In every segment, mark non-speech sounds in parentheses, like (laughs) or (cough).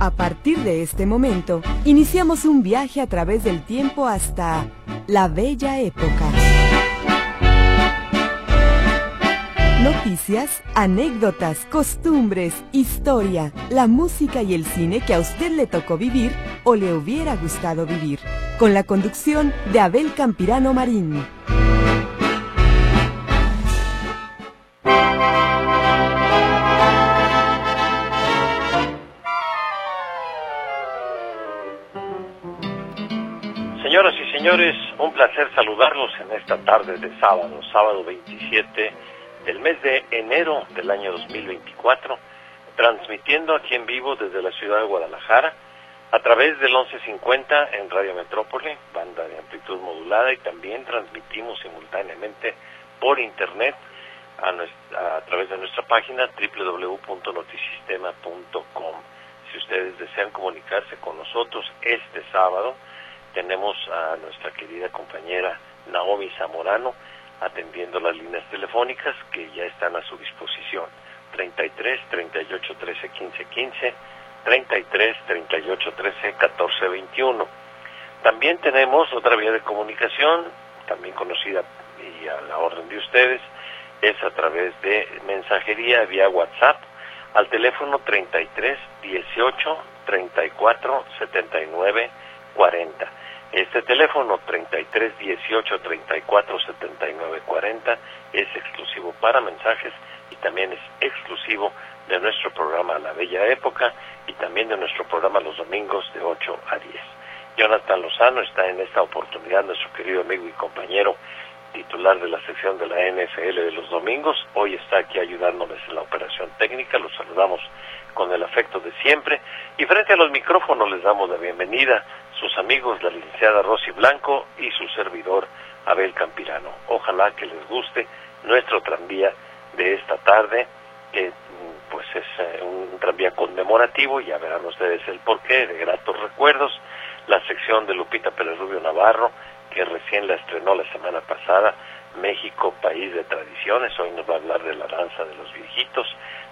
A partir de este momento, iniciamos un viaje a través del tiempo hasta la bella época. Noticias, anécdotas, costumbres, historia, la música y el cine que a usted le tocó vivir o le hubiera gustado vivir. Con la conducción de Abel Campirano Marín. Un placer saludarlos en esta tarde de sábado, sábado 27 del mes de enero del año 2024, transmitiendo aquí en vivo desde la ciudad de Guadalajara a través del 1150 en Radio Metrópoli, banda de amplitud modulada, y también transmitimos simultáneamente por internet a, a través de nuestra página www.notisistema.com. Si ustedes desean comunicarse con nosotros este sábado, tenemos a nuestra querida compañera Naomi Zamorano atendiendo las líneas telefónicas que ya están a su disposición. 33 38 13 15 15, 33 38 13 14 21. También tenemos otra vía de comunicación, también conocida y a la orden de ustedes, es a través de mensajería vía WhatsApp al teléfono 33 18 34 79 40. Este teléfono 33 18 34 79 40 es exclusivo para mensajes y también es exclusivo de nuestro programa La Bella Época y también de nuestro programa los domingos de 8 a 10. Jonathan Lozano está en esta oportunidad, nuestro querido amigo y compañero titular de la sección de la NFL de los domingos. Hoy está aquí ayudándoles en la operación técnica. Los saludamos con el afecto de siempre. Y frente a los micrófonos les damos la bienvenida sus amigos, la licenciada Rosy Blanco y su servidor Abel Campirano. Ojalá que les guste nuestro tranvía de esta tarde, que pues es eh, un tranvía conmemorativo, ya verán ustedes el porqué, de gratos recuerdos, la sección de Lupita Pérez Navarro, que recién la estrenó la semana pasada, México, país de tradiciones, hoy nos va a hablar de la danza de los viejitos,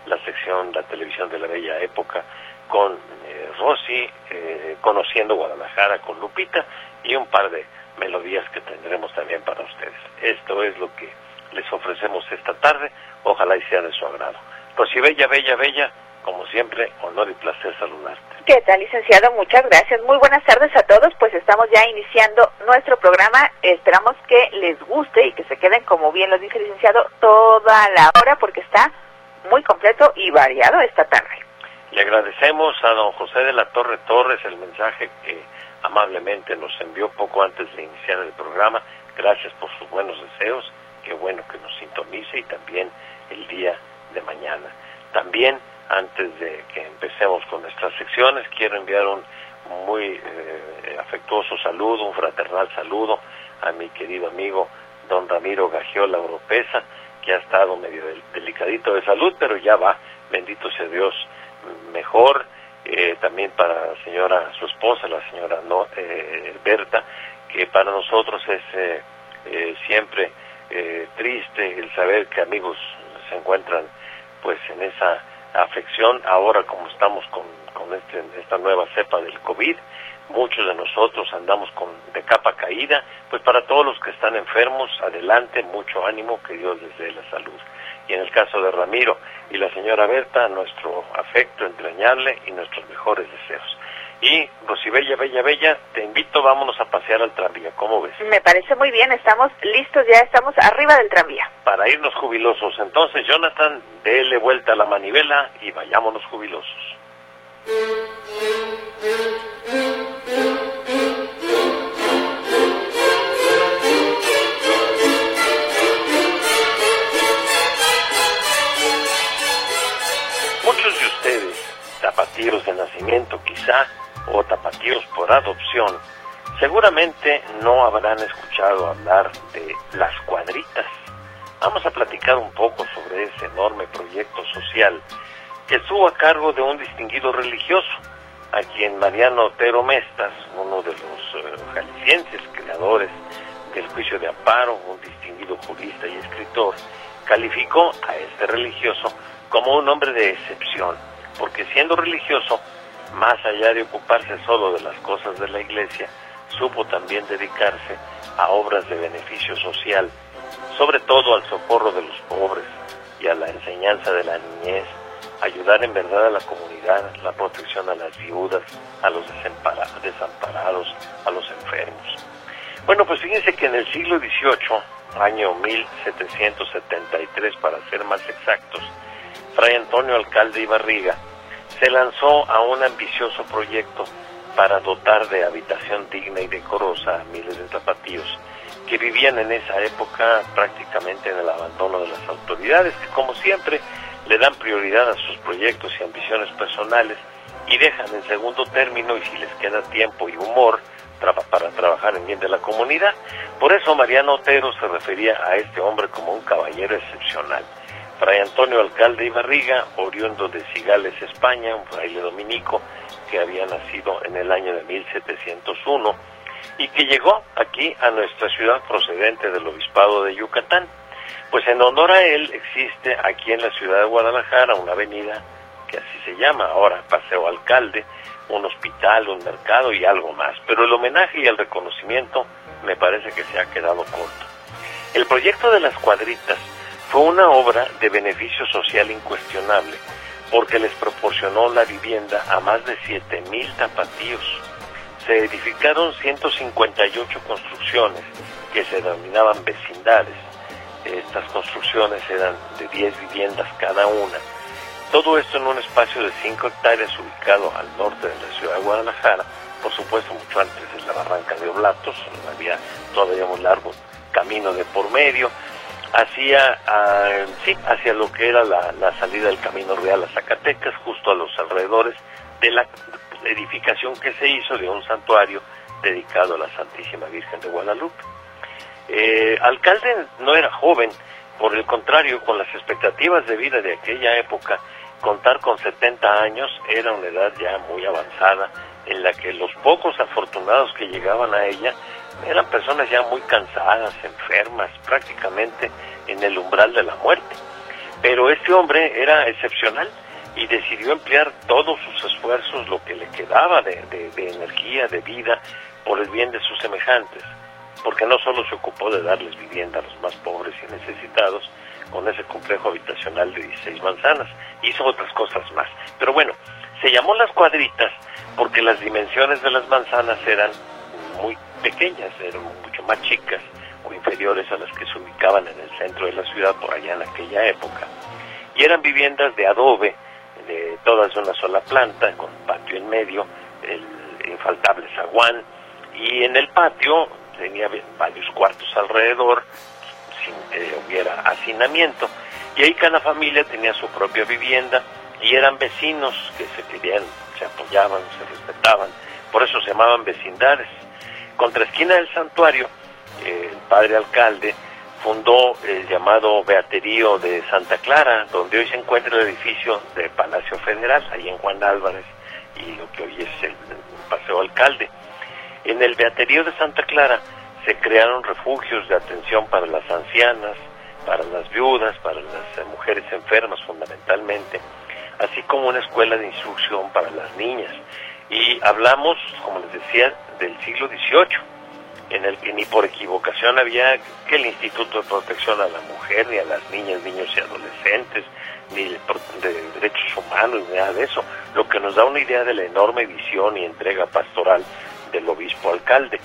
la sección, la televisión de la bella época, con eh, Rosy, eh, conociendo Guadalajara con Lupita y un par de melodías que tendremos también para ustedes. Esto es lo que les ofrecemos esta tarde, ojalá y sea de su agrado. Rosy Bella, Bella, Bella, como siempre, honor y placer saludarte. ¿Qué tal, licenciado? Muchas gracias. Muy buenas tardes a todos. Pues estamos ya iniciando nuestro programa. Esperamos que les guste y que se queden, como bien lo dice licenciado, toda la hora porque está muy completo y variado esta tarde. Le agradecemos a don José de la Torre Torres el mensaje que amablemente nos envió poco antes de iniciar el programa. Gracias por sus buenos deseos. Qué bueno que nos sintonice y también el día de mañana. También, antes de que empecemos con nuestras secciones, quiero enviar un muy eh, afectuoso saludo, un fraternal saludo a mi querido amigo don Ramiro Gagiola Oropesa, que ha estado medio delicadito de salud, pero ya va, bendito sea Dios, mejor, eh, también para la señora, su esposa, la señora no, eh, Berta, que para nosotros es eh, eh siempre eh, triste el saber que amigos se encuentran pues en esa afección, ahora como estamos con, con este, esta nueva cepa del COVID, muchos de nosotros andamos con de capa caída, pues para todos los que están enfermos, adelante, mucho ánimo, que Dios les dé la salud. Y en el caso de Ramiro y la señora Berta, nuestro afecto entrañable y nuestros mejores deseos. Y Rosibella, Bella, Bella, te invito, vámonos a pasear al tranvía, ¿cómo ves? Me parece muy bien, estamos listos, ya estamos arriba del tranvía. Para irnos jubilosos, entonces Jonathan, déle vuelta a la manivela y vayámonos jubilosos. Muchos de ustedes, tapatíos de nacimiento quizá, o tapatíos por adopción, seguramente no habrán escuchado hablar de las cuadritas. Vamos a platicar un poco sobre ese enorme proyecto social que estuvo a cargo de un distinguido religioso, a quien Mariano Otero Mestas, uno de los eh, jaliscienses creadores del juicio de amparo, un distinguido jurista y escritor, calificó a este religioso como un hombre de excepción, porque siendo religioso más allá de ocuparse solo de las cosas de la iglesia, supo también dedicarse a obras de beneficio social, sobre todo al socorro de los pobres y a la enseñanza de la niñez, ayudar en verdad a la comunidad, la protección a las viudas, a los desamparados, a los enfermos. Bueno, pues fíjense que en el siglo XVIII, año 1773 para ser más exactos, Fray Antonio Alcalde y Barriga se lanzó a un ambicioso proyecto para dotar de habitación digna y decorosa a miles de zapatillos que vivían en esa época prácticamente en el abandono de las autoridades, que como siempre le dan prioridad a sus proyectos y ambiciones personales y dejan en segundo término, y si les queda tiempo y humor, para trabajar en bien de la comunidad. Por eso Mariano Otero se refería a este hombre como un caballero excepcional. Fray Antonio Alcalde y Barriga, oriundo de Cigales, España, un fraile dominico que había nacido en el año de 1701 y que llegó aquí a nuestra ciudad procedente del obispado de Yucatán. Pues en honor a él existe aquí en la ciudad de Guadalajara una avenida que así se llama ahora, Paseo Alcalde, un hospital, un mercado y algo más. Pero el homenaje y el reconocimiento me parece que se ha quedado corto. El proyecto de las cuadritas fue una obra de beneficio social incuestionable, porque les proporcionó la vivienda a más de 7.000 tapatíos. Se edificaron 158 construcciones que se denominaban vecindades. Estas construcciones eran de 10 viviendas cada una. Todo esto en un espacio de 5 hectáreas ubicado al norte de la ciudad de Guadalajara, por supuesto mucho antes de la barranca de Oblatos, había todavía un largo camino de por medio, hacia, ah, sí, hacia lo que era la, salida del Camino Real a Zacatecas, justo a los alrededores de la edificación que se hizo de un santuario dedicado a la Santísima Virgen de Guadalupe. Eh, alcalde no era joven, por el contrario, con las expectativas de vida de aquella época, contar con 70 años era una edad ya muy avanzada, en la que los pocos afortunados que llegaban a ella eran personas ya muy cansadas, enfermas, prácticamente en el umbral de la muerte. Pero este hombre era excepcional y decidió emplear todos sus esfuerzos, lo que le quedaba de, energía, de vida, por el bien de sus semejantes, porque no solo se ocupó de darles vivienda a los más pobres y necesitados, con ese complejo habitacional de 16 manzanas, hizo otras cosas más. Pero bueno, se llamó las cuadritas porque las dimensiones de las manzanas eran muy pequeñas, eran mucho más chicas o inferiores a las que se ubicaban en el centro de la ciudad por allá en aquella época. Y eran viviendas de adobe, de todas una sola planta, con patio en medio, el infaltable zaguán, y en el patio tenía varios cuartos alrededor, sin que hubiera hacinamiento. Y ahí cada familia tenía su propia vivienda y eran vecinos que se querían, se apoyaban, se respetaban. Por eso se llamaban vecindades. Contra esquina del santuario, el padre alcalde fundó el llamado Beaterío de Santa Clara, donde hoy se encuentra el edificio de Palacio Federal, ahí en Juan Álvarez, y lo que hoy es el, Paseo Alcalde. En el Beaterío de Santa Clara se crearon refugios de atención para las ancianas, para las viudas, para las mujeres enfermas fundamentalmente, así como una escuela de instrucción para las niñas. Y hablamos, como les decía, del siglo XVIII, en el que ni por equivocación había que el Instituto de Protección a la Mujer, ni a las niñas, niños y adolescentes, ni de, derechos humanos, ni nada de eso, lo que nos da una idea de la enorme visión y entrega pastoral del obispo alcalde.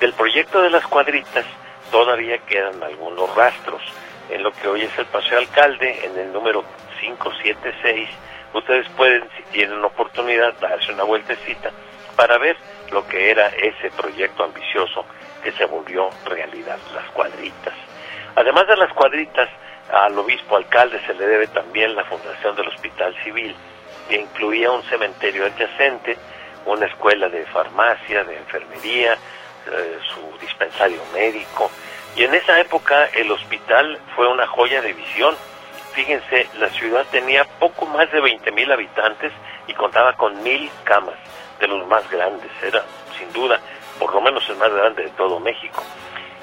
Del proyecto de las cuadritas todavía quedan algunos rastros. En lo que hoy es el Paseo Alcalde, en el número 576, ustedes pueden, si tienen oportunidad, darse una vueltecita para ver lo que era ese proyecto ambicioso que se volvió realidad, las cuadritas. Además de las cuadritas, al obispo alcalde se le debe también la fundación del Hospital Civil, que incluía un cementerio adyacente, una escuela de farmacia, de enfermería, eh, su dispensario médico. Y en esa época el hospital fue una joya de visión Fíjense, la ciudad tenía poco más de 20.000 habitantes y contaba con mil camas, de los más grandes. Era, sin duda, por lo menos el más grande de todo México.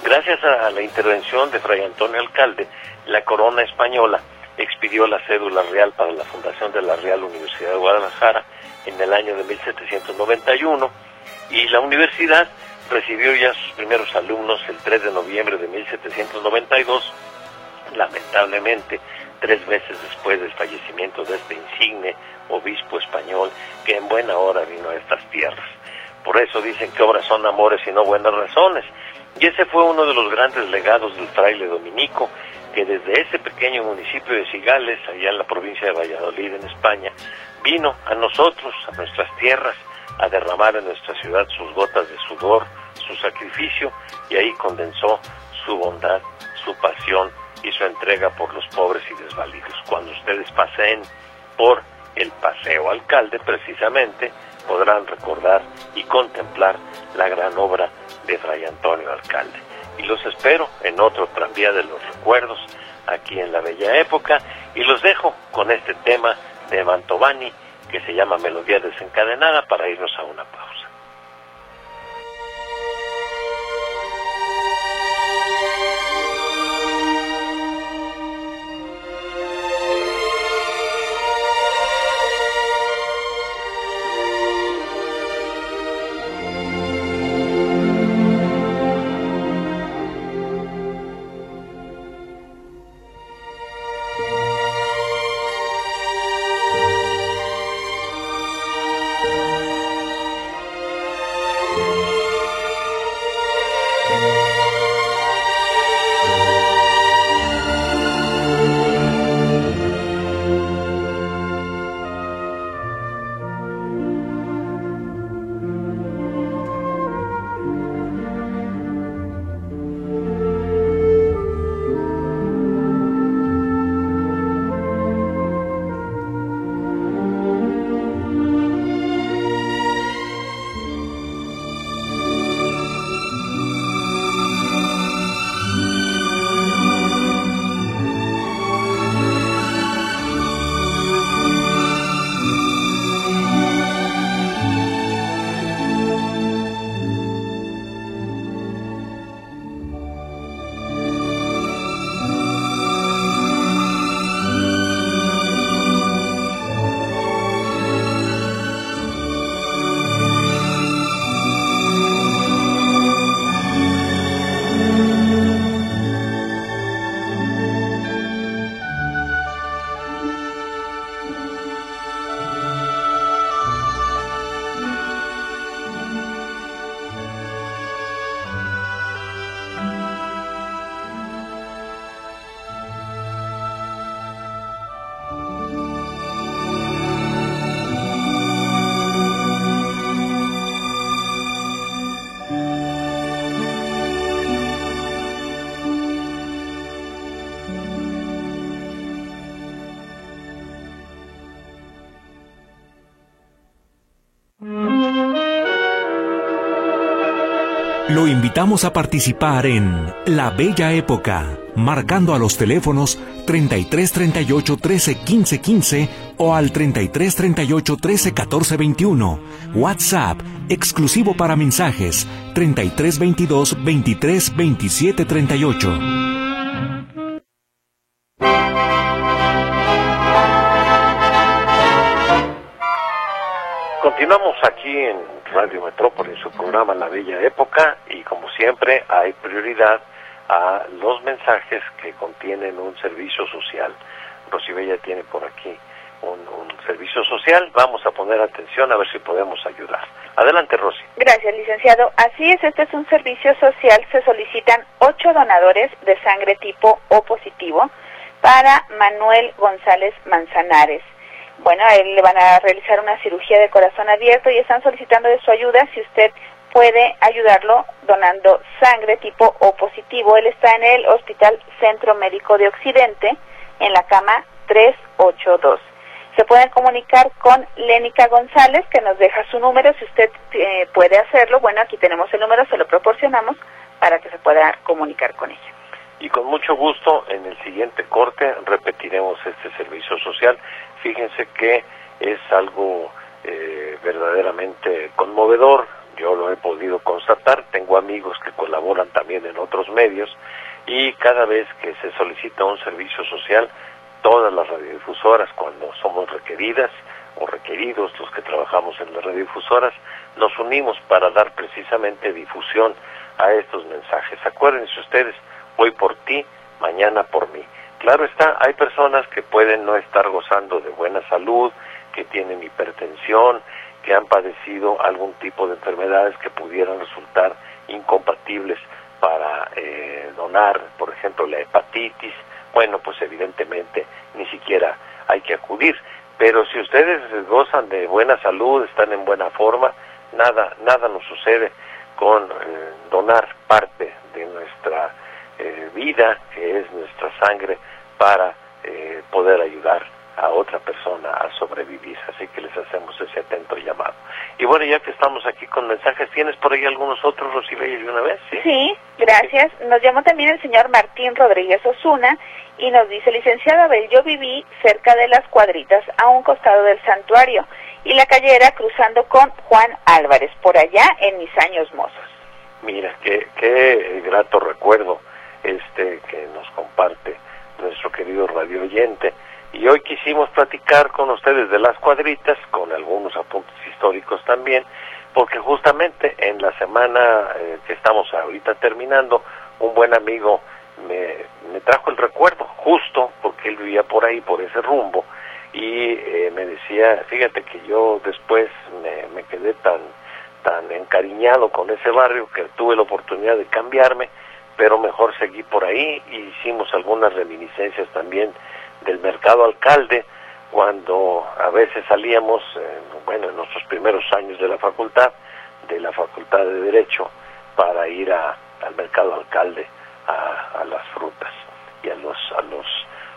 Gracias a la intervención de Fray Antonio Alcalde, la corona española expidió la cédula real para la fundación de la Real Universidad de Guadalajara en el año de 1791 y la universidad recibió ya sus primeros alumnos el 3 de noviembre de 1792. Lamentablemente, tres meses después del fallecimiento de este insigne obispo español que en buena hora vino a estas tierras. Por eso dicen que obras son amores y no buenas razones. Y ese fue uno de los grandes legados del fraile dominico, que desde ese pequeño municipio de Cigales, allá en la provincia de Valladolid, en España, vino a nosotros, a nuestras tierras, a derramar en nuestra ciudad sus gotas de sudor, su sacrificio, y ahí condensó su bondad, su pasión y su entrega por los pobres y desvalidos. Cuando ustedes pasen por el Paseo Alcalde, precisamente, podrán recordar y contemplar la gran obra de Fray Antonio Alcalde. Y los espero en otro tranvía de los recuerdos aquí en la bella época y los dejo con este tema de Mantovani que se llama Melodía desencadenada para irnos a una pausa. Lo invitamos a participar en La Bella Época, marcando a los teléfonos 33 38 13 15 15 o al 33 38 13 14 21. WhatsApp, exclusivo para mensajes, 33 22 23 27 38. Continuamos aquí en Radio Metrópoli su programa La Bella Época y como siempre hay prioridad a los mensajes que contienen un servicio social. Rosibella tiene por aquí un, servicio social. Vamos a poner atención a ver si podemos ayudar. Adelante, Rosy. Gracias, licenciado. Así es, este es un servicio social. Se solicitan ocho donadores de sangre tipo O positivo para Manuel González Manzanares bueno, a él le van a realizar una cirugía de corazón abierto y están solicitando de su ayuda si usted puede ayudarlo donando sangre tipo O positivo. Él está en el Hospital Centro Médico de Occidente en la cama 382. Se pueden comunicar con Lénica González, que nos deja su número. Si usted eh, puede hacerlo, bueno, aquí tenemos el número, se lo proporcionamos para que se pueda comunicar con ella. Y con mucho gusto, en el siguiente corte repetiremos este servicio social fíjense que es algo eh, verdaderamente conmovedor, yo lo he podido constatar, tengo amigos que colaboran también en otros medios y cada vez que se solicita un servicio social, todas las radiodifusoras cuando somos requeridas o requeridos los que trabajamos en las radiodifusoras, nos unimos para dar precisamente difusión a estos mensajes. Acuérdense ustedes, hoy por ti, mañana por mí. Claro está, hay personas que pueden no estar gozando de buena salud, que tienen hipertensión, que han padecido algún tipo de enfermedades que pudieran resultar incompatibles para eh, donar, por ejemplo, la hepatitis, bueno, pues evidentemente ni siquiera hay que acudir. Pero si ustedes gozan de buena salud, están en buena forma, nada, nada nos sucede con eh, donar parte de nuestra eh, vida, que es nuestra sangre, para poder ayudar a otra persona a sobrevivir. Así que les hacemos ese atento llamado. Y bueno, ya que estamos aquí con mensajes, ¿tienes por ahí algunos otros, Rosibelli, de una vez? Sí, gracias. Nos llamó también el señor Martín Rodríguez Osuna y nos dice, licenciado Abel, yo viví cerca de las cuadritas a un costado del santuario y la calle era cruzando con Juan Álvarez, por allá en mis años mozos. Mira, qué, qué grato recuerdo este que nos comparte nuestro querido radio oyente. Y hoy quisimos platicar con ustedes de las cuadritas, con algunos apuntes históricos también, porque justamente en la semana eh, que estamos ahorita terminando, un buen amigo me, me, trajo el recuerdo, justo porque él vivía por ahí, por ese rumbo, y eh, me decía, fíjate que yo después me, me quedé tan, tan encariñado con ese barrio que tuve la oportunidad de cambiarme, pero mejor seguí por ahí y hicimos algunas reminiscencias también del mercado alcalde cuando a veces salíamos, bueno, en nuestros primeros años de la facultad, de la facultad de Derecho, para ir a, al mercado alcalde a, las frutas y a los, a los,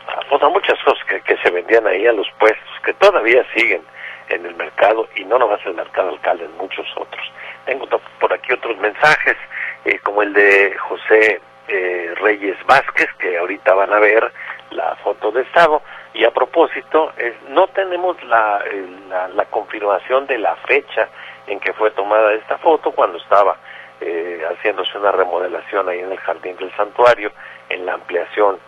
a, pues, muchas cosas que, que se vendían ahí a los puestos, que todavía siguen en el mercado y no nomás el mercado alcalde, en muchos otros. Tengo por aquí otros mensajes, eh, como el de José eh, Reyes Vázquez, que ahorita van a ver, la foto de estado y a propósito no tenemos la, la, confirmación de la fecha en que fue tomada esta foto cuando estaba eh, haciéndose una remodelación ahí en el jardín del santuario en la ampliación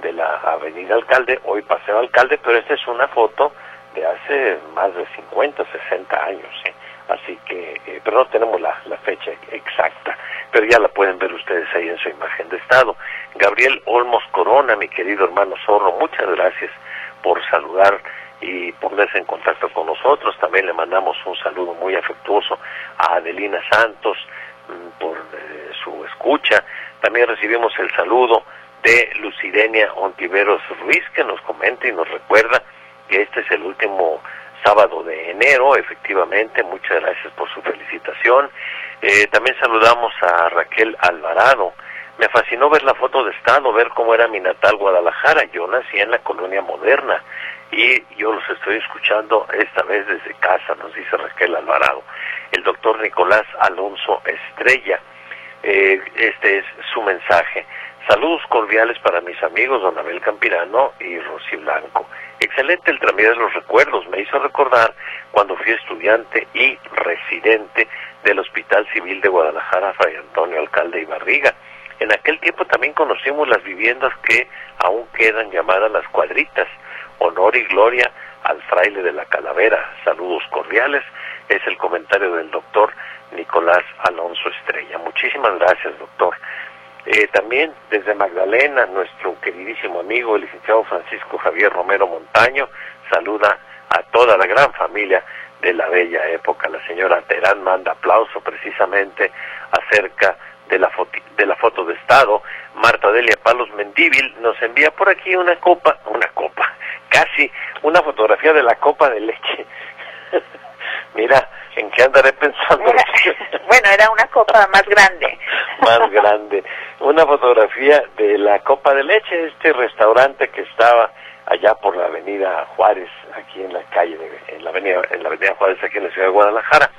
de la avenida alcalde hoy paseo alcalde pero esta es una foto de hace más de 50 60 años ¿eh? así que eh, pero no tenemos la, la fecha exacta pero ya la pueden ver ustedes ahí en su imagen de estado. Gabriel Olmos Corona, mi querido hermano Zorro, muchas gracias por saludar y ponerse en contacto con nosotros. También le mandamos un saludo muy afectuoso a Adelina Santos mm, por eh, su escucha. También recibimos el saludo de Lucidenia Ontiveros Ruiz, que nos comenta y nos recuerda que este es el último sábado de enero, efectivamente, muchas gracias por su felicitación. Eh, también saludamos a Raquel Alvarado. Me fascinó ver la foto de estado, ver cómo era mi natal Guadalajara. Yo nací en la colonia moderna y yo los estoy escuchando esta vez desde casa, nos dice Raquel Alvarado. El doctor Nicolás Alonso Estrella. Eh, este es su mensaje. Saludos cordiales para mis amigos Don Abel Campirano y Rosy Blanco. Excelente el trámite de los recuerdos. Me hizo recordar cuando fui estudiante y residente del Hospital Civil de Guadalajara, Fray Antonio Alcalde y Barriga. En aquel tiempo también conocimos las viviendas que aún quedan llamadas las cuadritas. Honor y gloria al fraile de la calavera. Saludos cordiales. Es el comentario del doctor Nicolás Alonso Estrella. Muchísimas gracias, doctor. Eh, también desde Magdalena, nuestro queridísimo amigo, el licenciado Francisco Javier Romero Montaño, saluda a toda la gran familia de la bella época. La señora Terán manda aplauso precisamente acerca de la, foto, de la foto de Estado. Marta Delia Palos Mendíbil nos envía por aquí una copa, una copa, (laughs) casi una fotografía de la copa de leche. (laughs) Mira, ¿en qué andaré pensando? (laughs) bueno, era una copa más grande. más grande. Una fotografía de la copa de leche, este restaurante que estaba allá por la avenida Juárez, aquí en la calle, en la avenida, en la avenida Juárez, aquí en la ciudad de Guadalajara,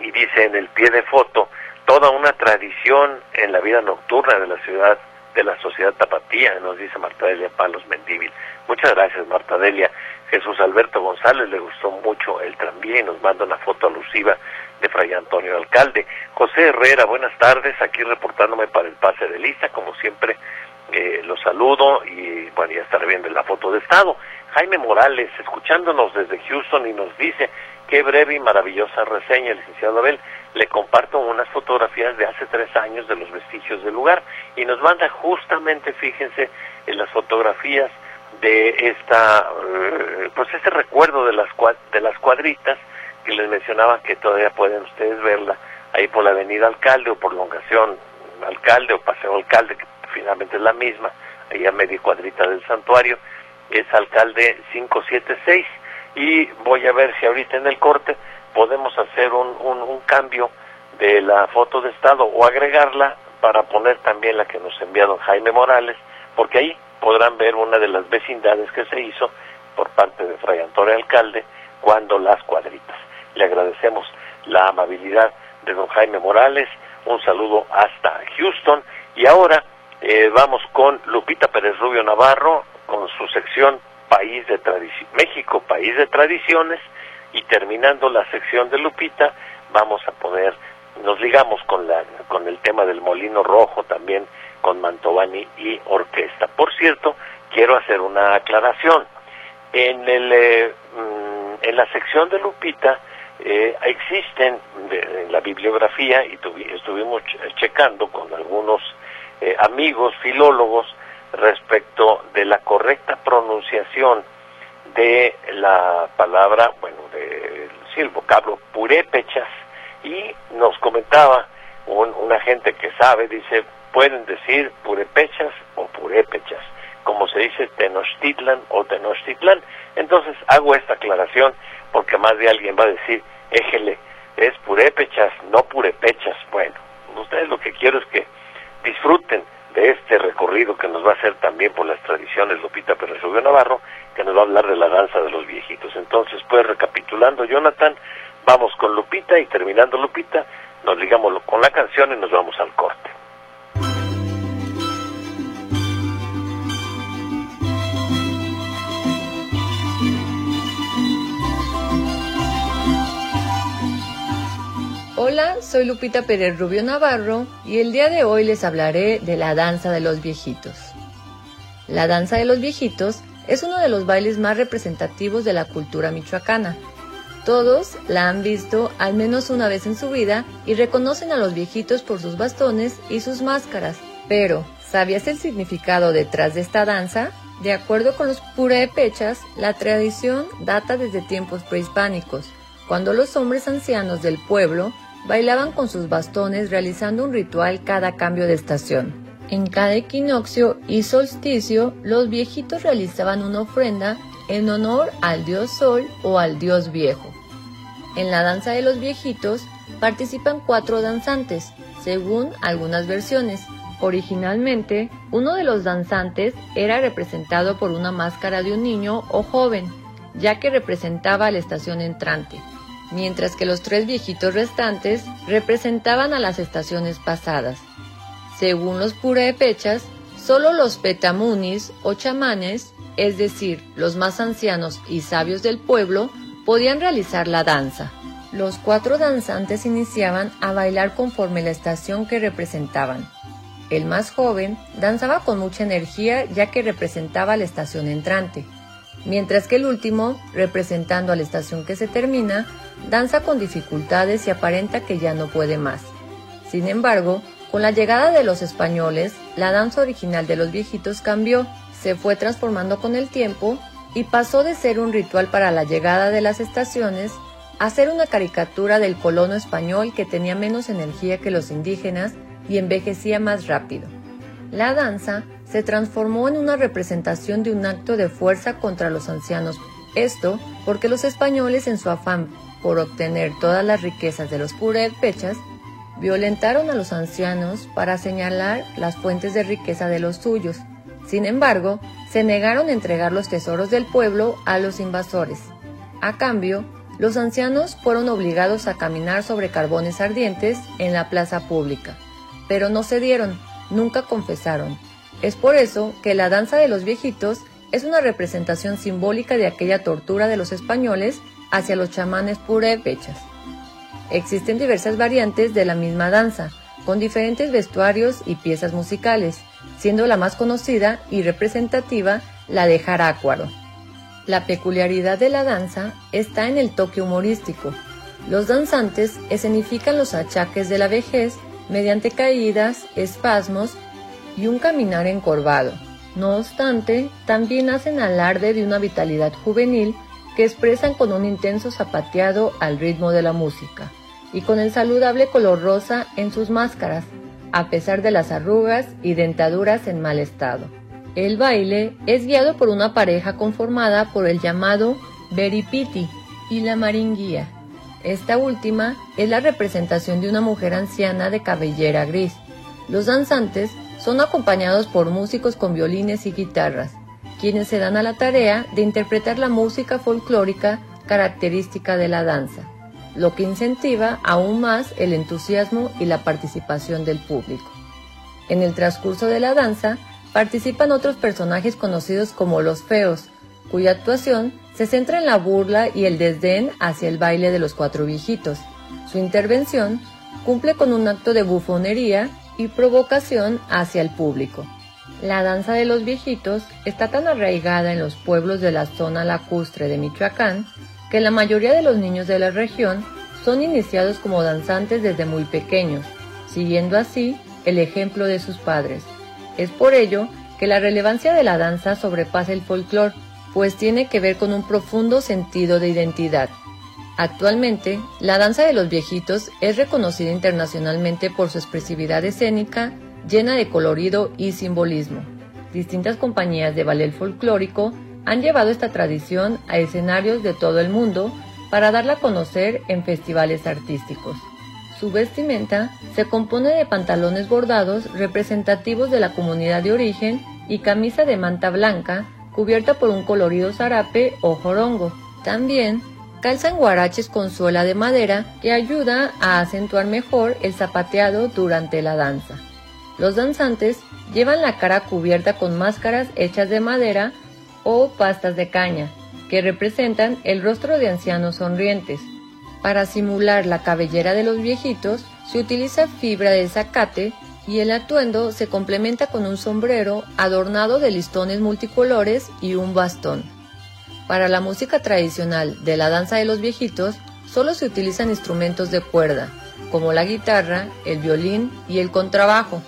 y dice en el pie de foto, toda una tradición en la vida nocturna de la ciudad, de la sociedad tapatía, nos dice Marta Delia Palos Mendíbil. Muchas gracias, Marta Delia. Jesús Alberto González le gustó mucho el tranvía y nos manda una foto alusiva de Fray Antonio Alcalde. José Herrera, buenas tardes, aquí reportándome para el pase de lista, como siempre eh, los saludo y bueno, ya estaré viendo la foto de estado. Jaime Morales, escuchándonos desde Houston y nos dice, qué breve y maravillosa reseña, licenciado Abel, le comparto unas fotografías de hace tres años de los vestigios del lugar. Y nos manda justamente, fíjense, en las fotografías de esta, eh, pues este recuerdo de las, de las cuadritas que les mencionaba que todavía pueden ustedes verla ahí por la avenida Alcalde o prolongación Alcalde o Paseo Alcalde, que finalmente es la misma, ahí a media cuadrita del santuario, es Alcalde 576 y voy a ver si ahorita en el corte podemos hacer un, un, cambio de la foto de estado o agregarla para poner también la que nos envía don Jaime Morales, porque ahí podrán ver una de las vecindades que se hizo por parte de Fray Antonio Alcalde cuando las cuadritas. Le agradecemos la amabilidad de don Jaime Morales, un saludo hasta Houston y ahora eh, vamos con Lupita Pérez Rubio Navarro con su sección País de Tradición, México, País de Tradiciones y terminando la sección de Lupita vamos a poder nos ligamos con la con el tema del molino rojo también con Mantovani y orquesta. Por cierto, quiero hacer una aclaración. En el eh, mm, en la sección de Lupita eh, existen en la bibliografía y estuvimos checando con algunos eh, amigos filólogos respecto de la correcta pronunciación de la palabra, bueno, de, sí, el vocablo purépechas y nos comentaba un, una gente que sabe, dice, pueden decir purépechas o purépechas, como se dice Tenochtitlan o Tenochtitlan. Entonces hago esta aclaración porque más de alguien va a decir, éjele, es purépechas, no purépechas. Bueno, ustedes lo que quiero es que disfruten de este recorrido que nos va a hacer también por las tradiciones Lupita Pérez Rubio Navarro, que nos va a hablar de la danza de los viejitos. Entonces, pues recapitulando, Jonathan, vamos con Lupita y terminando Lupita, nos ligamos con la canción y nos vamos al corte. Hola, soy Lupita Pérez Rubio Navarro y el día de hoy les hablaré de la danza de los viejitos. La danza de los viejitos es uno de los bailes más representativos de la cultura michoacana. Todos la han visto al menos una vez en su vida y reconocen a los viejitos por sus bastones y sus máscaras. Pero, ¿sabías el significado detrás de esta danza? De acuerdo con los purépechas, la tradición data desde tiempos prehispánicos, cuando los hombres ancianos del pueblo bailaban con sus bastones realizando un ritual cada cambio de estación. En cada equinoccio y solsticio, los viejitos realizaban una ofrenda en honor al dios sol o al dios viejo. En la danza de los viejitos participan cuatro danzantes, según algunas versiones. Originalmente, uno de los danzantes era representado por una máscara de un niño o joven, ya que representaba la estación entrante mientras que los tres viejitos restantes representaban a las estaciones pasadas. Según los purépechas, solo los petamunis o chamanes, es decir, los más ancianos y sabios del pueblo, podían realizar la danza. Los cuatro danzantes iniciaban a bailar conforme la estación que representaban. El más joven danzaba con mucha energía ya que representaba la estación entrante, mientras que el último, representando a la estación que se termina, danza con dificultades y aparenta que ya no puede más. Sin embargo, con la llegada de los españoles, la danza original de los viejitos cambió, se fue transformando con el tiempo y pasó de ser un ritual para la llegada de las estaciones a ser una caricatura del colono español que tenía menos energía que los indígenas y envejecía más rápido. La danza se transformó en una representación de un acto de fuerza contra los ancianos. Esto porque los españoles en su afán por obtener todas las riquezas de los purépechas, violentaron a los ancianos para señalar las fuentes de riqueza de los suyos. Sin embargo, se negaron a entregar los tesoros del pueblo a los invasores. A cambio, los ancianos fueron obligados a caminar sobre carbones ardientes en la plaza pública. Pero no cedieron, nunca confesaron. Es por eso que la danza de los viejitos es una representación simbólica de aquella tortura de los españoles hacia los chamanes purépechas. Existen diversas variantes de la misma danza, con diferentes vestuarios y piezas musicales. siendo la más conocida y representativa la de Jarácuaro. La peculiaridad de la danza está en el toque humorístico. Los danzantes escenifican los achaques de la vejez mediante caídas, espasmos y un caminar encorvado. No obstante, también hacen alarde de una vitalidad juvenil que expresan con un intenso zapateado al ritmo de la música y con el saludable color rosa en sus máscaras, a pesar de las arrugas y dentaduras en mal estado. El baile es guiado por una pareja conformada por el llamado beripiti y la maringuía. Esta última es la representación de una mujer anciana de cabellera gris. Los danzantes son acompañados por músicos con violines y guitarras, quienes se dan a la tarea de interpretar la música folclórica característica de la danza, lo que incentiva aún más el entusiasmo y la participación del público. En el transcurso de la danza participan otros personajes conocidos como los feos, cuya actuación se centra en la burla y el desdén hacia el baile de los cuatro viejitos. Su intervención cumple con un acto de bufonería y provocación hacia el público. La danza de los viejitos está tan arraigada en los pueblos de la zona lacustre de Michoacán que la mayoría de los niños de la región son iniciados como danzantes desde muy pequeños, siguiendo así el ejemplo de sus padres. Es por ello que la relevancia de la danza sobrepasa el folclore, pues tiene que ver con un profundo sentido de identidad. Actualmente, la danza de los viejitos es reconocida internacionalmente por su expresividad escénica llena de colorido y simbolismo. Distintas compañías de ballet folclórico han llevado esta tradición a escenarios de todo el mundo para darla a conocer en festivales artísticos. Su vestimenta se compone de pantalones bordados representativos de la comunidad de origen y camisa de manta blanca cubierta por un colorido zarape o jorongo. También calzan guaraches con suela de madera que ayuda a acentuar mejor el zapateado durante la danza. Los danzantes llevan la cara cubierta con máscaras hechas de madera o pastas de caña, que representan el rostro de ancianos sonrientes. Para simular la cabellera de los viejitos, se utiliza fibra de zacate y el atuendo se complementa con un sombrero adornado de listones multicolores y un bastón. Para la música tradicional de la danza de los viejitos, solo se utilizan instrumentos de cuerda, como la guitarra, el violín y el contrabajo.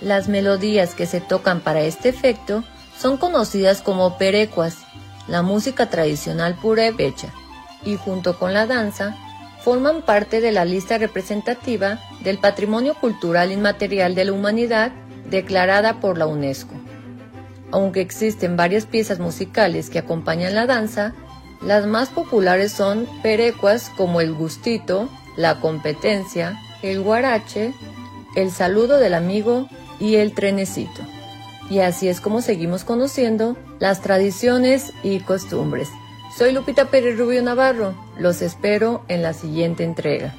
Las melodías que se tocan para este efecto son conocidas como perecuas, la música tradicional purépecha, y junto con la danza forman parte de la lista representativa del Patrimonio Cultural Inmaterial de la Humanidad declarada por la UNESCO. Aunque existen varias piezas musicales que acompañan la danza, las más populares son perecuas como el gustito, la competencia, el guarache, el saludo del amigo y el trenecito. Y así es como seguimos conociendo las tradiciones y costumbres. Soy Lupita Pérez Rubio Navarro. Los espero en la siguiente entrega.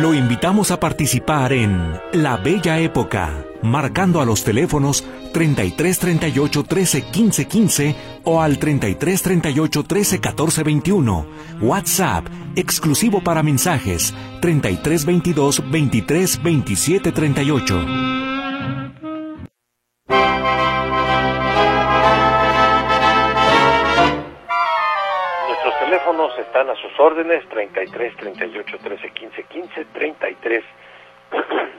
Lo invitamos a participar en La Bella Época, marcando a los teléfonos 33 38 13 15 15 o al 33 38 13 14 21. WhatsApp, exclusivo para mensajes, 33 22 23 27 38. Órdenes, 33 38 13 15 15, 33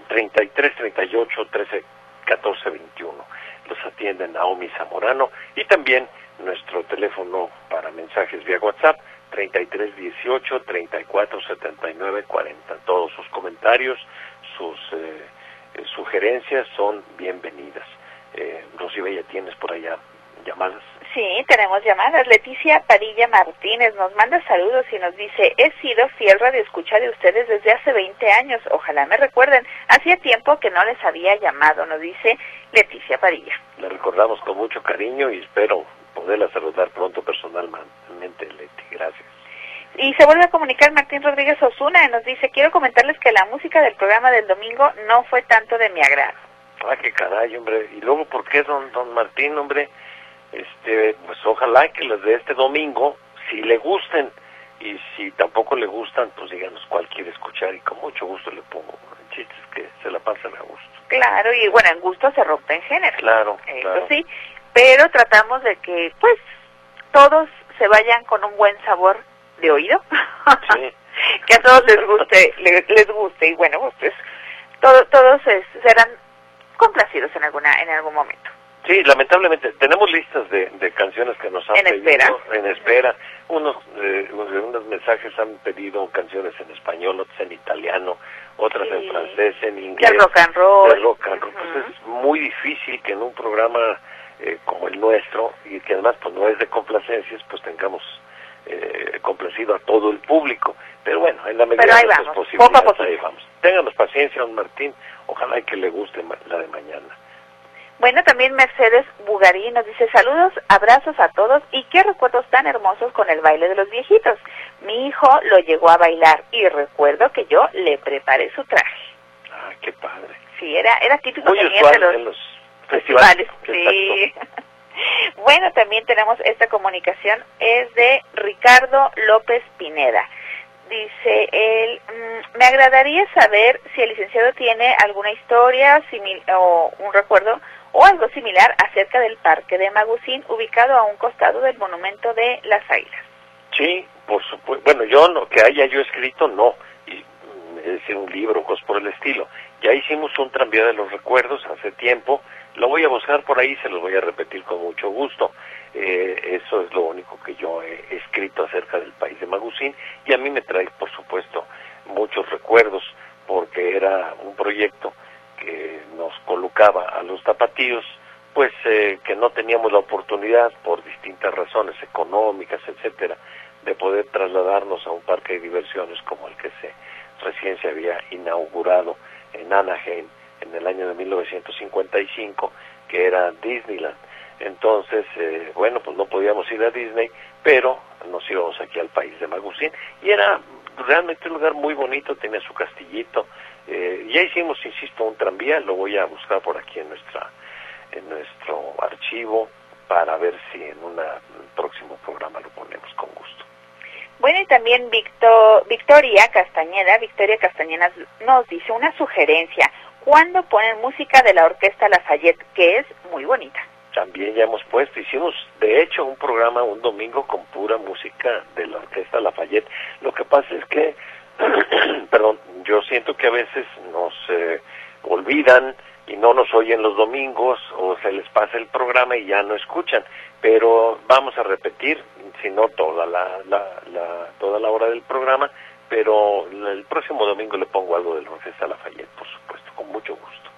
33 38 13 14 21. Los atienden Naomi Zamorano y también nuestro teléfono para mensajes vía WhatsApp 33 18 34 79 40. Todos sus comentarios, sus eh, eh, sugerencias son bienvenidas. Eh, Rosy Bella, ¿tienes por allá? Sí, tenemos llamadas. Leticia Padilla Martínez nos manda saludos y nos dice, he sido fiel radio escucha de ustedes desde hace 20 años. Ojalá me recuerden. Hacía tiempo que no les había llamado, nos dice Leticia Padilla. Le recordamos con mucho cariño y espero poderla saludar pronto personalmente, Leti. Gracias. Y se vuelve a comunicar Martín Rodríguez Osuna y nos dice, quiero comentarles que la música del programa del domingo no fue tanto de mi agrado. Ah, qué caray, hombre. Y luego, ¿por qué don, don Martín, hombre? Este, pues ojalá que las de este domingo, si le gusten, y si tampoco le gustan, pues díganos cuál quiere escuchar y con mucho gusto le pongo. chistes que se la pasan a gusto. Claro, y bueno, en gusto se rompe en género. Claro, Eso sí, pero tratamos de que, pues, todos se vayan con un buen sabor de oído. Sí. (laughs) que a todos les guste, les, guste y bueno, pues, todo, todos serán complacidos en alguna en algún momento. Sí, lamentablemente tenemos listas de, de canciones que nos han ¿En pedido espera? en espera. Unos, eh, unos mensajes han pedido canciones en español, otros en italiano, otras en francés, en inglés. De rock and roll. De rock and roll. Pues es muy difícil que en un programa eh, como el nuestro, y que además pues no es de complacencias, pues tengamos eh, complacido a todo el público. Pero bueno, en la medida de nuestras posibilidades, ahí vamos. Ténganos paciencia, don Martín. Ojalá que le guste la de mañana. Bueno, también Mercedes Bugarí nos dice saludos, abrazos a todos y qué recuerdos tan hermosos con el baile de los viejitos. Mi hijo lo llegó a bailar y recuerdo que yo le preparé su traje. Ah, qué padre. Sí, era, era típico Muy también de los, en los festivales. Sí. (laughs) bueno, también tenemos esta comunicación, es de Ricardo López Pineda dice él, mm, me agradaría saber si el licenciado tiene alguna historia o un recuerdo o algo similar acerca del parque de Magusín ubicado a un costado del monumento de las Águilas. Sí, por supuesto. Bueno, yo no, que haya yo escrito, no. Y, mm, es decir, un libro, cosas por el estilo. Ya hicimos un tranvía de los recuerdos hace tiempo. Lo voy a buscar por ahí, se los voy a repetir con mucho gusto. Eh, eso es lo único que yo he escrito acerca del país de Magusín. Y a mí me trae, por supuesto, muchos recuerdos, porque era un proyecto que nos colocaba a los tapatíos, pues eh, que no teníamos la oportunidad por distintas razones económicas, etcétera, de poder trasladarnos a un parque de diversiones como el que se recién se había inaugurado en Anaheim en el año de 1955, que era Disneyland. Entonces, eh, bueno, pues no podíamos ir a Disney, pero nos íbamos aquí al país de Magusín y era realmente un lugar muy bonito, tenía su castillito, eh, ya hicimos, insisto, un tranvía, lo voy a buscar por aquí en nuestra en nuestro archivo para ver si en un próximo programa lo ponemos con gusto. Bueno, y también Victor, Victoria Castañeda, Victoria Castañeda nos dice una sugerencia. ¿Cuándo ponen música de la Orquesta Lafayette, que es muy bonita? También ya hemos puesto, hicimos de hecho un programa un domingo con pura música de la Orquesta Lafayette. Lo que pasa es que (clears throat) perdón, yo siento que a veces nos eh, olvidan y no nos oyen los domingos o se les pasa el programa y ya no escuchan, pero vamos a repetir, si no toda la, la, toda la hora del programa, pero el próximo domingo le pongo algo de la Orquesta Lafayette, por supuesto, con mucho gusto.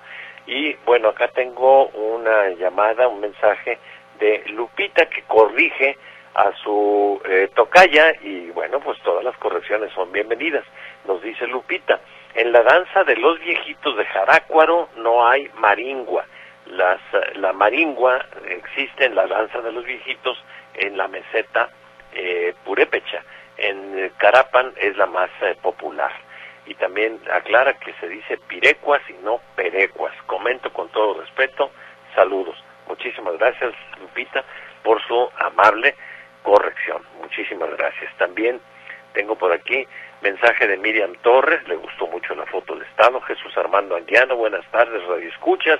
Y bueno, acá tengo una llamada, un mensaje de Lupita que corrige a su eh, tocaya y bueno, pues todas las correcciones son bienvenidas. Nos dice Lupita, en la danza de los viejitos de Jarácuaro no hay maringua. Las, la maringua existe en la danza de los viejitos en la meseta eh, purépecha. En Carapan es la más eh, popular. y también aclara que se dice pirecuas y no perecuas. Comento con todo respeto, saludos. Muchísimas gracias, Lupita, por su amable corrección. Muchísimas gracias. También tengo por aquí mensaje de Miriam Torres, le gustó mucho la foto de Estado. Jesús Armando Andiano, buenas tardes, Radio Escuchas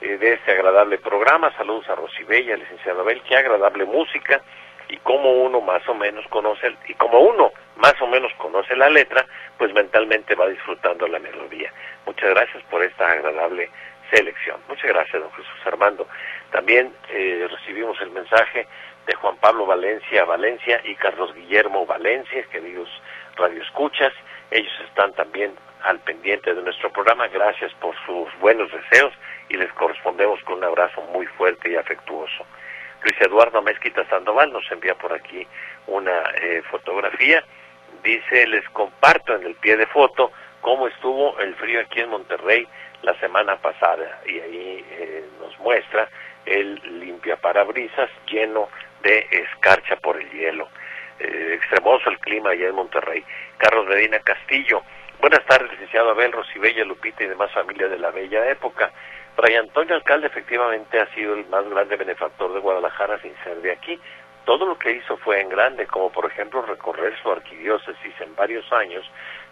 eh, de este agradable programa. Saludos a Rosibella, licenciada Abel, qué agradable música y como uno más o menos conoce, y como uno más o menos conoce la letra, pues mentalmente va disfrutando la melodía. Muchas gracias por esta agradable selección. Muchas gracias, don Jesús Armando. También eh, recibimos el mensaje de Juan Pablo Valencia Valencia y Carlos Guillermo Valencia, queridos radioescuchas. Ellos están también al pendiente de nuestro programa. Gracias por sus buenos deseos y les correspondemos con un abrazo muy fuerte y afectuoso. Luis Eduardo Mezquita Sandoval nos envía por aquí una eh, fotografía. Dice, les comparto en el pie de foto cómo estuvo el frío aquí en Monterrey la semana pasada y ahí eh, nos muestra el limpia parabrisas lleno de escarcha por el hielo. Eh, extremoso el clima allá en Monterrey. Carlos Medina Castillo. Buenas tardes, licenciado Abel, Rosibella, Lupita y demás familia de la bella época. Fray Antonio Alcalde efectivamente ha sido el más grande benefactor de Guadalajara sin ser de aquí. Todo lo que hizo fue en grande, como por ejemplo recorrer su arquidiócesis en varios años,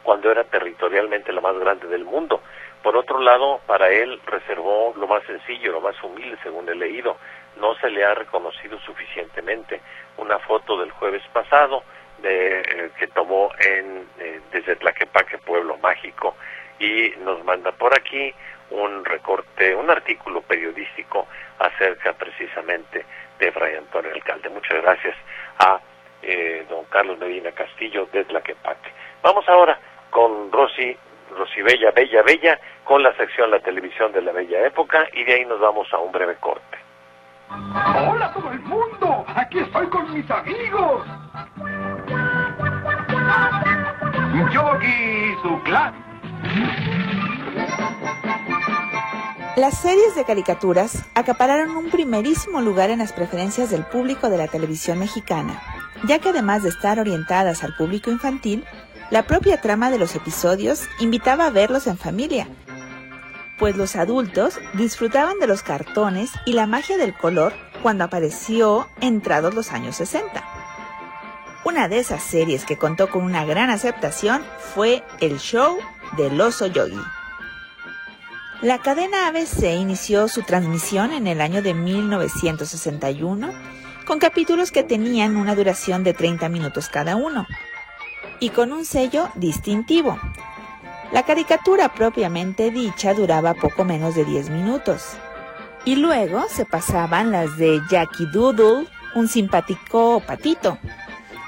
cuando era territorialmente la más grande del mundo. Por otro lado, para él reservó lo más sencillo, lo más humilde, según he leído. No se le ha reconocido suficientemente. Una foto del jueves pasado de, eh, que tomó en, eh, desde Tlaquepaque, Pueblo Mágico, y nos manda por aquí un recorte, un artículo periodístico acerca precisamente de Fray Antonio Alcalde. Muchas gracias a eh, don Carlos Medina Castillo de Tlaquepaque. Vamos ahora con Rosy, Rosy Bella, Bella, Bella, con la sección La Televisión de la Bella Época y de ahí nos vamos a un breve corte. ¡Hola todo el mundo! ¡Aquí estoy con mis amigos! Yogi su clan. Las series de caricaturas acapararon un primerísimo lugar en las preferencias del público de la televisión mexicana, ya que además de estar orientadas al público infantil, la propia trama de los episodios invitaba a verlos en familia, pues los adultos disfrutaban de los cartones y la magia del color cuando apareció entrados los años 60. Una de esas series que contó con una gran aceptación fue el show del oso yogi. La cadena ABC inició su transmisión en el año de 1961 con capítulos que tenían una duración de 30 minutos cada uno y con un sello distintivo. La caricatura propiamente dicha duraba poco menos de 10 minutos. Y luego se pasaban las de Jackie Doodle, un simpático patito,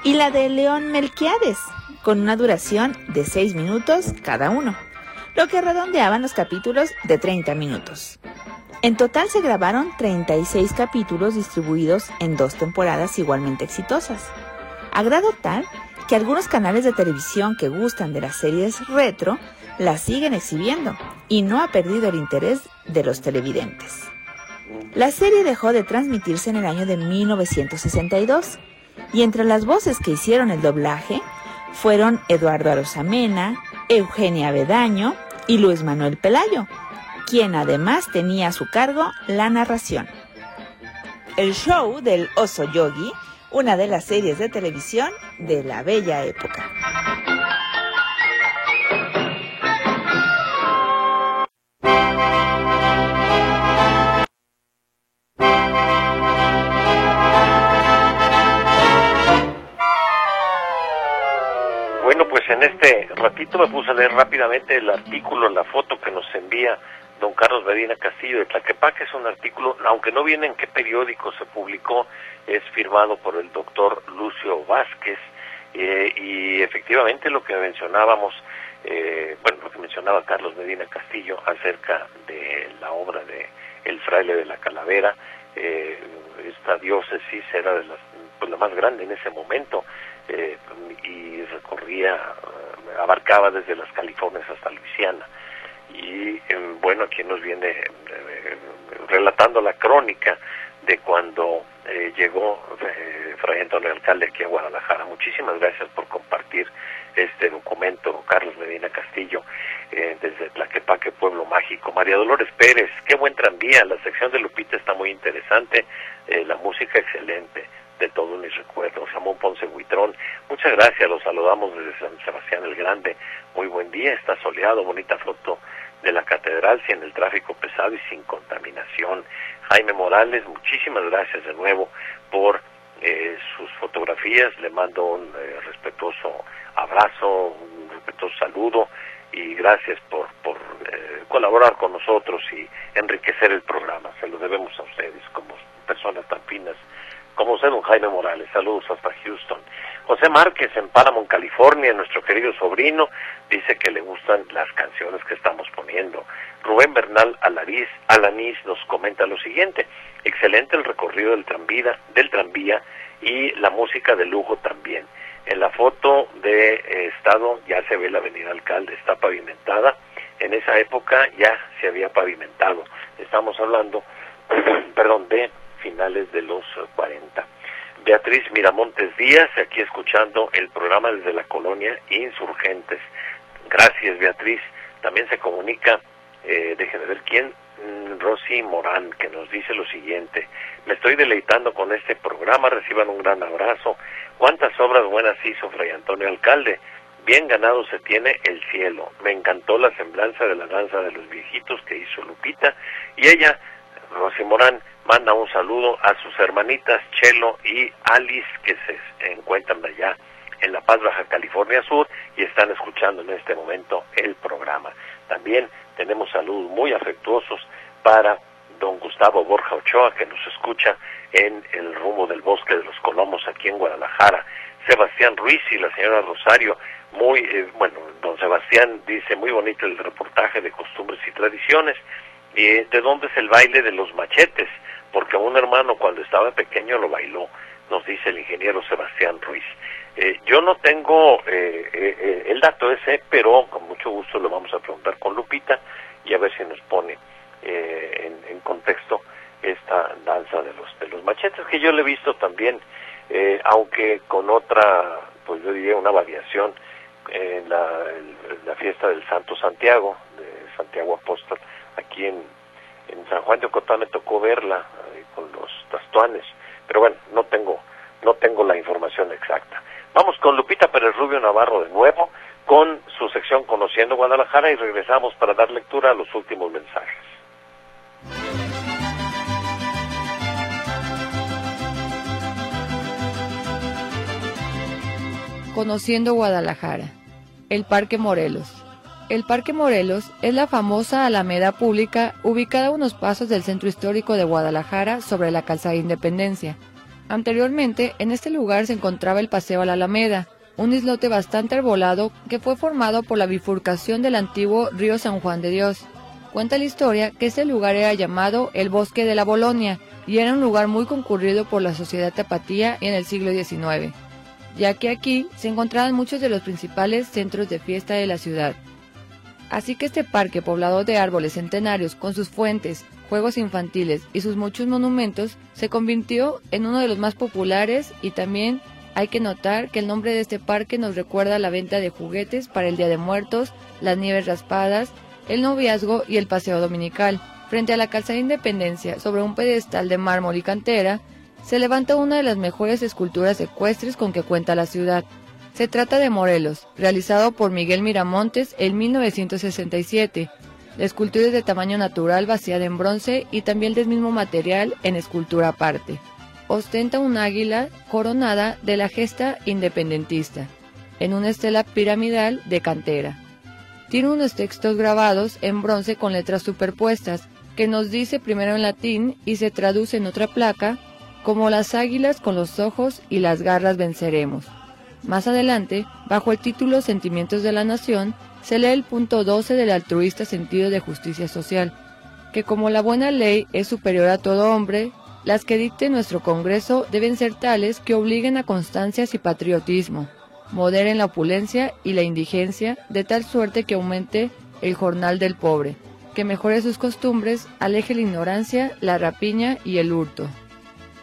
y la de León Melquiades, con una duración de 6 minutos cada uno lo que redondeaban los capítulos de 30 minutos. En total se grabaron 36 capítulos distribuidos en dos temporadas igualmente exitosas, a grado tal que algunos canales de televisión que gustan de las series retro las siguen exhibiendo y no ha perdido el interés de los televidentes. La serie dejó de transmitirse en el año de 1962 y entre las voces que hicieron el doblaje fueron Eduardo Arosamena, Eugenia Bedaño, y Luis Manuel Pelayo, quien además tenía a su cargo la narración. El show del oso yogi, una de las series de televisión de la bella época. En este ratito me puse a leer rápidamente el artículo, la foto que nos envía don Carlos Medina Castillo de Tlaquepaque. Es un artículo, aunque no viene en qué periódico se publicó, es firmado por el doctor Lucio Vázquez. Eh, y efectivamente lo que mencionábamos, eh, bueno, lo que mencionaba Carlos Medina Castillo acerca de la obra de El fraile de la calavera, eh, esta diócesis era de las, pues, la más grande en ese momento eh, y recorría, eh, abarcaba desde las Californias hasta Luisiana. Y eh, bueno, aquí nos viene relatando la crónica de cuando eh, llegó eh, Fray Antonio Alcalde aquí a Guadalajara. Muchísimas gracias por compartir este documento, Carlos Medina Castillo, eh, desde Tlaquepaque, Pueblo Mágico. María Dolores Pérez, qué buen tranvía, la sección de Lupita está muy interesante, eh, la música excelente, de todos mis recuerdos. Ramón Ponce Huitrón, muchas gracias, los saludamos desde San Sebastián el Grande. Muy buen día, está soleado, bonita foto de la catedral, sin el tráfico pesado y sin contaminación. Jaime Morales, muchísimas gracias de nuevo por eh, sus fotografías, le mando un eh, respetuoso abrazo, un respetuoso saludo y gracias por, por eh, colaborar con nosotros y enriquecer el programa. Se lo debemos a ustedes como personas tan finas como usted, don Jaime Morales. Saludos hasta Houston. José Márquez en Paramount, California, nuestro querido sobrino, dice que le gustan las canciones que estamos poniendo. Rubén Bernal Alariz, nos comenta lo siguiente. Excelente el recorrido del tranvía, del tranvía y la música de lujo también. En la foto de eh, estado ya se ve la avenida Alcalde, está pavimentada. En esa época ya se había pavimentado. Estamos hablando, (clears throat) perdón, de finales de los 40. Beatriz Miramontes Díaz, aquí escuchando el programa desde la colonia Insurgentes. Gracias, Beatriz. También se comunica, eh, déjenme ver quién, mm, Rosy Morán, que nos dice lo siguiente. Me estoy deleitando con este programa, reciban un gran abrazo. ¿Cuántas obras buenas hizo Fray Antonio Alcalde? Bien ganado se tiene el cielo. Me encantó la semblanza de la danza de los viejitos que hizo Lupita y ella, Rosy Morán, manda un saludo a sus hermanitas Chelo y Alice que se encuentran allá en La Paz, Baja California Sur y están escuchando en este momento el programa. También tenemos saludos muy afectuosos para don Gustavo Borja Ochoa que nos escucha en el rumbo del bosque de los Colomos aquí en Guadalajara. Sebastián Ruiz y la señora Rosario, muy, eh, bueno, don Sebastián dice muy bonito el reportaje de costumbres y tradiciones. Y ¿De dónde es el baile de los machetes? porque un hermano cuando estaba pequeño lo bailó, nos dice el ingeniero Sebastián Ruiz. Eh, yo no tengo eh, eh, el dato ese, pero con mucho gusto lo vamos a preguntar con Lupita y a ver si nos pone en, en, contexto esta danza de los de los machetes que yo le he visto también, aunque con otra, pues yo diría una variación en la, la fiesta del Santo Santiago, de Santiago Apóstol, aquí en, San Juan de Ocotá me tocó verla con los tastuanes, pero bueno, no tengo, no tengo la información exacta. Vamos con Lupita Pérez Rubio Navarro de nuevo, con su sección Conociendo Guadalajara y regresamos para dar lectura a los últimos mensajes. Conociendo Guadalajara, el Parque Morelos. El Parque Morelos es la famosa alameda pública ubicada a unos pasos del centro histórico de Guadalajara sobre la calzada Independencia. Anteriormente, en este lugar se encontraba el Paseo a la Alameda, un islote bastante arbolado que fue formado por la bifurcación del antiguo río San Juan de Dios. Cuenta la historia que este lugar era llamado el Bosque de la Bolonia y era un lugar muy concurrido por la sociedad tapatía en el siglo XIX, ya que aquí se encontraban muchos de los principales centros de fiesta de la ciudad. Así que este parque poblado de árboles centenarios con sus fuentes, juegos infantiles y sus muchos monumentos se convirtió en uno de los más populares y también hay que notar que el nombre de este parque nos recuerda la venta de juguetes para el Día de Muertos, las nieves raspadas, el noviazgo y el paseo dominical. Frente a la calzada de Independencia, sobre un pedestal de mármol y cantera, se levanta una de las mejores esculturas ecuestres con que cuenta la ciudad, se trata de Morelos, realizado por Miguel Miramontes en 1967. La escultura es de tamaño natural vaciada en bronce y también del mismo material en escultura aparte. Ostenta un águila coronada de la gesta independentista, en una estela piramidal de cantera. Tiene unos textos grabados en bronce con letras superpuestas, que nos dice primero en latín y se traduce en otra placa, como las águilas con los ojos y las garras venceremos. Más adelante, bajo el título Sentimientos de la Nación, se lee el punto 12 del altruista sentido de justicia social, que como la buena ley es superior a todo hombre, las que dicte nuestro Congreso deben ser tales que obliguen a constancias y patriotismo, moderen la opulencia y la indigencia de tal suerte que aumente el jornal del pobre, que mejore sus costumbres, aleje la ignorancia, la rapiña y el hurto.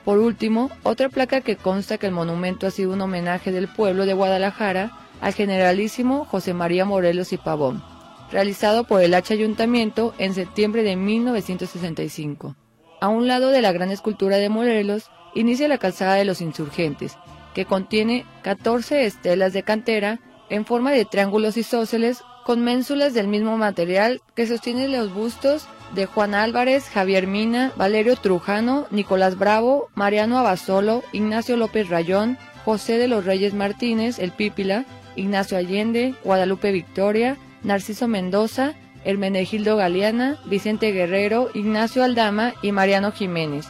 Por último, otra placa que consta que el monumento ha sido un homenaje del pueblo de Guadalajara al generalísimo José María Morelos y Pavón, realizado por el H Ayuntamiento en septiembre de 1965. A un lado de la gran escultura de Morelos inicia la calzada de los insurgentes, que contiene 14 estelas de cantera en forma de triángulos isósceles con ménsulas del mismo material que sostienen los bustos de Juan Álvarez, Javier Mina, Valerio Trujano, Nicolás Bravo, Mariano Abasolo, Ignacio López Rayón, José de los Reyes Martínez, el Pípila, Ignacio Allende, Guadalupe Victoria, Narciso Mendoza, Hermenegildo Galeana, Vicente Guerrero, Ignacio Aldama y Mariano Jiménez.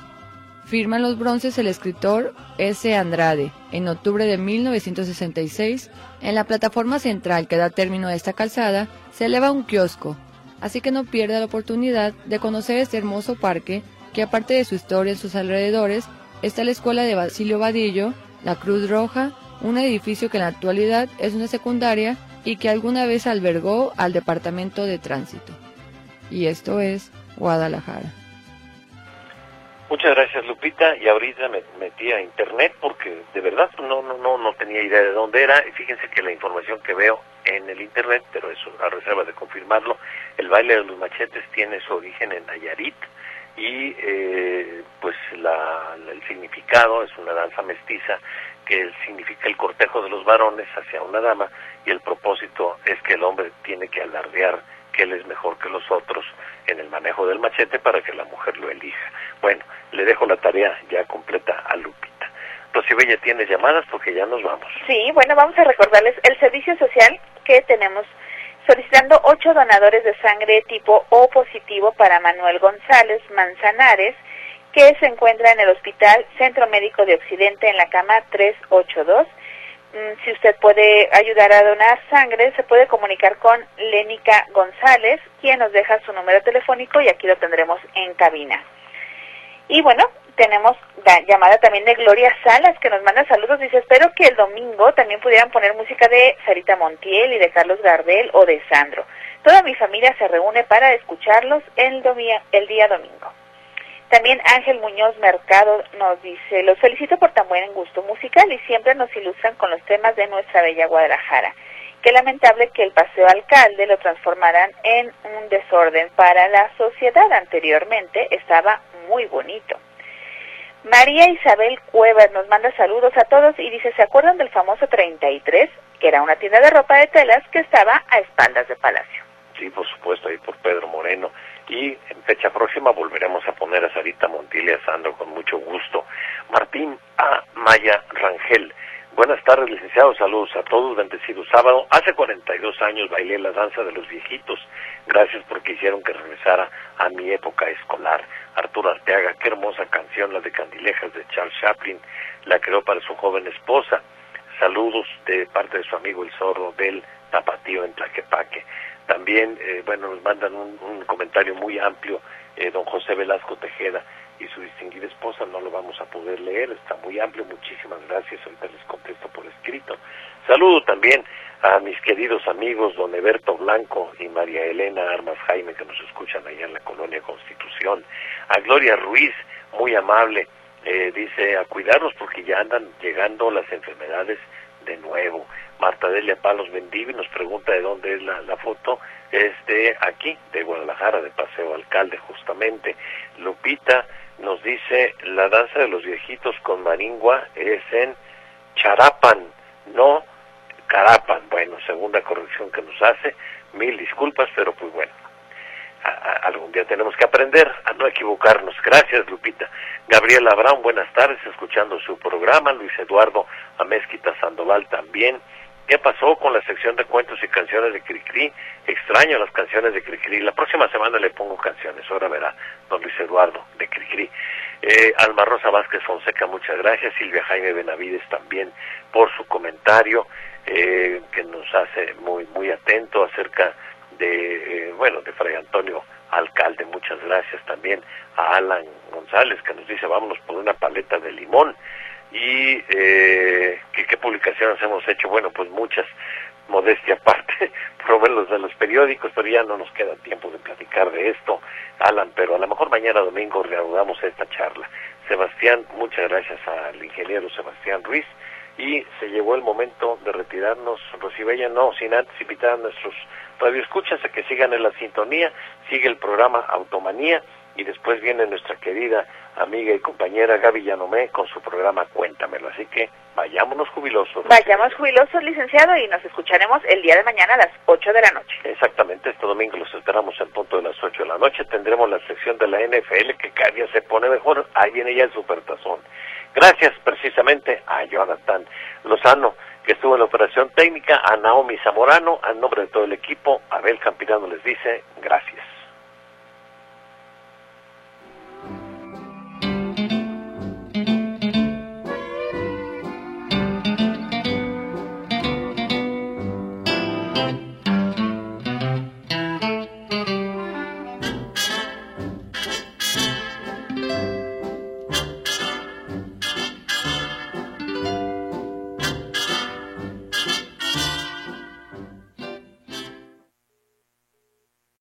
Firman los bronces el escritor S. Andrade. En octubre de 1966, en la plataforma central que da término a esta calzada, se eleva un kiosco, así que no pierda la oportunidad de conocer este hermoso parque que aparte de su historia en sus alrededores, está la escuela de Basilio Vadillo, la Cruz Roja, un edificio que en la actualidad es una secundaria y que alguna vez albergó al Departamento de Tránsito. Y esto es Guadalajara. Muchas gracias Lupita. Y ahorita me metí a internet porque de verdad no no no no tenía idea de dónde era. Y fíjense que la información que veo en el internet, pero eso a reserva de confirmarlo, el baile de los machetes tiene su origen en Nayarit. Y eh, pues la, el significado es una danza mestiza que significa el cortejo de los varones hacia una dama. Y el propósito es que el hombre tiene que alardear que él es mejor que los otros en el manejo del machete para que la mujer lo elija. Bueno, le dejo la tarea ya completa a Lupita. Bella, ¿tienes llamadas? Porque ya nos vamos. Sí, bueno, vamos a recordarles el servicio social que tenemos solicitando ocho donadores de sangre tipo O positivo para Manuel González Manzanares, que se encuentra en el Hospital Centro Médico de Occidente en la cama 382 Mm, si usted puede ayudar a donar sangre, se puede comunicar con Lénica González, quien nos deja su número telefónico y aquí lo tendremos en cabina. Y bueno, tenemos la llamada también de Gloria Salas, que nos manda saludos. Dice, espero que el domingo también pudieran poner música de Sarita Montiel y de Carlos Gardel o de Sandro. Toda mi familia se reúne para escucharlos el, el día domingo. También Ángel Muñoz Mercado nos dice, los felicito por tan buen gusto musical y siempre nos ilustran con los temas de nuestra bella Guadalajara. Qué lamentable que el paseo alcalde lo transformaran en un desorden para la sociedad. Anteriormente estaba muy bonito. María Isabel Cuevar nos manda saludos a todos y dice, ¿se acuerdan del famoso 33? Que era una tienda de ropa de telas que estaba a espaldas de Palacio. Sí, por supuesto, ahí por Pedro Moreno y en fecha próxima volveremos a poner a Sarita Montiel y a Sandro con mucho gusto. Martín A. Maya Rangel. Buenas tardes, licenciados. Saludos a todos. Bendecido sábado. Hace 42 años bailé la danza de los viejitos. Gracias porque hicieron que regresara a mi época escolar. Arturo Arteaga, qué hermosa canción, la de Candilejas de Charles Chaplin. La creó para su joven esposa. Saludos de parte de su amigo el zorro del Tapatío en Tlaquepaque. También, eh, bueno, nos mandan un, comentario muy amplio, eh, don José Velasco Tejeda y su distinguida esposa, no lo vamos a poder leer, está muy amplio, muchísimas gracias, ahorita les contesto por escrito. Saludo también a mis queridos amigos don Eberto Blanco y María Elena Armas Jaime que nos escuchan allá en la colonia Constitución, a Gloria Ruiz, muy amable, eh, dice a cuidarnos porque ya andan llegando las enfermedades de nuevo. Marta Delia Palos Bendivi nos pregunta de dónde es la, foto, es de aquí, de Guadalajara, de Paseo Alcalde, justamente. Lupita nos dice, la danza de los viejitos con maringua es en Charapan, no Carapan. Bueno, segunda corrección que nos hace, mil disculpas, pero pues bueno, algún día tenemos que aprender a no equivocarnos. Gracias, Lupita. Gabriela Brown, buenas tardes, escuchando su programa. Luis Eduardo Amezquita Sandoval también. ¿Qué pasó con la sección de cuentos y canciones de Cricri? Extraño las canciones de Cricri. La próxima semana le pongo canciones, ahora verá, don Luis Eduardo, de Cricri. Eh, Alma Rosa Vázquez Fonseca, muchas gracias. Silvia Jaime Benavides también por su comentario, eh, que nos hace muy, muy atento acerca de, eh, bueno, de Fray Antonio Alcalde. Muchas gracias también a Alan González, que nos dice, vámonos por una paleta de limón y eh, ¿qué, publicaciones hemos hecho, bueno, pues muchas, modestia aparte, (laughs) por lo de los periódicos, pero ya no nos queda tiempo de platicar de esto, Alan, pero a lo mejor mañana domingo reanudamos esta charla. Sebastián, muchas gracias al ingeniero Sebastián Ruiz y se llegó el momento de retirarnos, Rosibella, no, sin antes invitar a nuestros radioescuchas a que sigan en la sintonía, sigue el programa Automanía y después viene nuestra querida amiga y compañera Gaby Yanomé con su programa Cuéntamelo. Así que vayámonos jubilosos. Vayamos jubilosos, licenciado, y nos escucharemos el día de mañana a las 8 de la noche. Exactamente, este domingo los esperamos en punto de las 8 de la noche. Tendremos la sección de la NFL que cada día se pone mejor. Ahí viene ya el supertazón. Gracias precisamente a Jonathan Lozano, que estuvo en la operación técnica, a Naomi Zamorano, a nombre de todo el equipo, Abel Campirano les dice gracias.